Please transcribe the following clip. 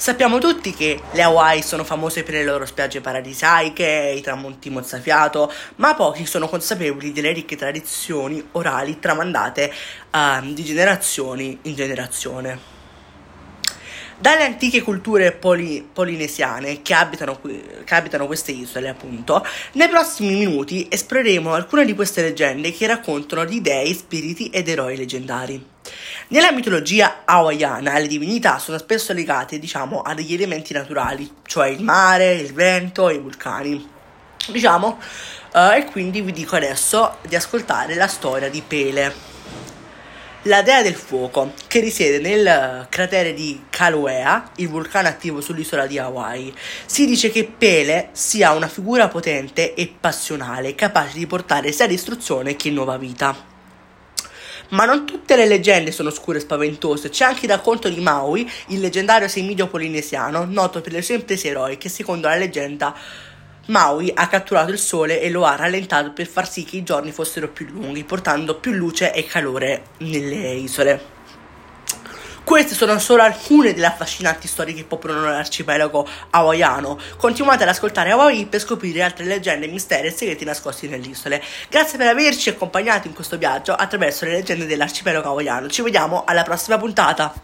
Sappiamo tutti che le Hawaii sono famose per le loro spiagge paradisaiche, i tramonti mozzafiato, ma pochi sono consapevoli delle ricche tradizioni orali tramandate uh, di generazioni in generazione. Dalle antiche culture poli- polinesiane che abitano, che abitano, queste isole, appunto, nei prossimi minuti esploreremo alcune di queste leggende che raccontano di dei, spiriti ed eroi leggendari. Nella mitologia hawaiana le divinità sono spesso legate, diciamo, a degli elementi naturali, cioè il mare, il vento e i vulcani. Diciamo, uh, e quindi vi dico adesso di ascoltare la storia di Pele la dea del fuoco, che risiede nel cratere di Kaluea, il vulcano attivo sull'isola di Hawaii. Si dice che Pele sia una figura potente e passionale, capace di portare sia distruzione che nuova vita. Ma non tutte le leggende sono oscure e spaventose, c'è anche il racconto di Maui, il leggendario semidio polinesiano, noto per le sue imprese eroiche, secondo la leggenda Maui ha catturato il sole e lo ha rallentato per far sì che i giorni fossero più lunghi, portando più luce e calore nelle isole. Queste sono solo alcune delle affascinanti storie che popolano l'arcipelago hawaiano. Continuate ad ascoltare Hawaii per scoprire altre leggende, misteri e segreti nascosti nelle isole. Grazie per averci accompagnato in questo viaggio attraverso le leggende dell'arcipelago hawaiano. Ci vediamo alla prossima puntata.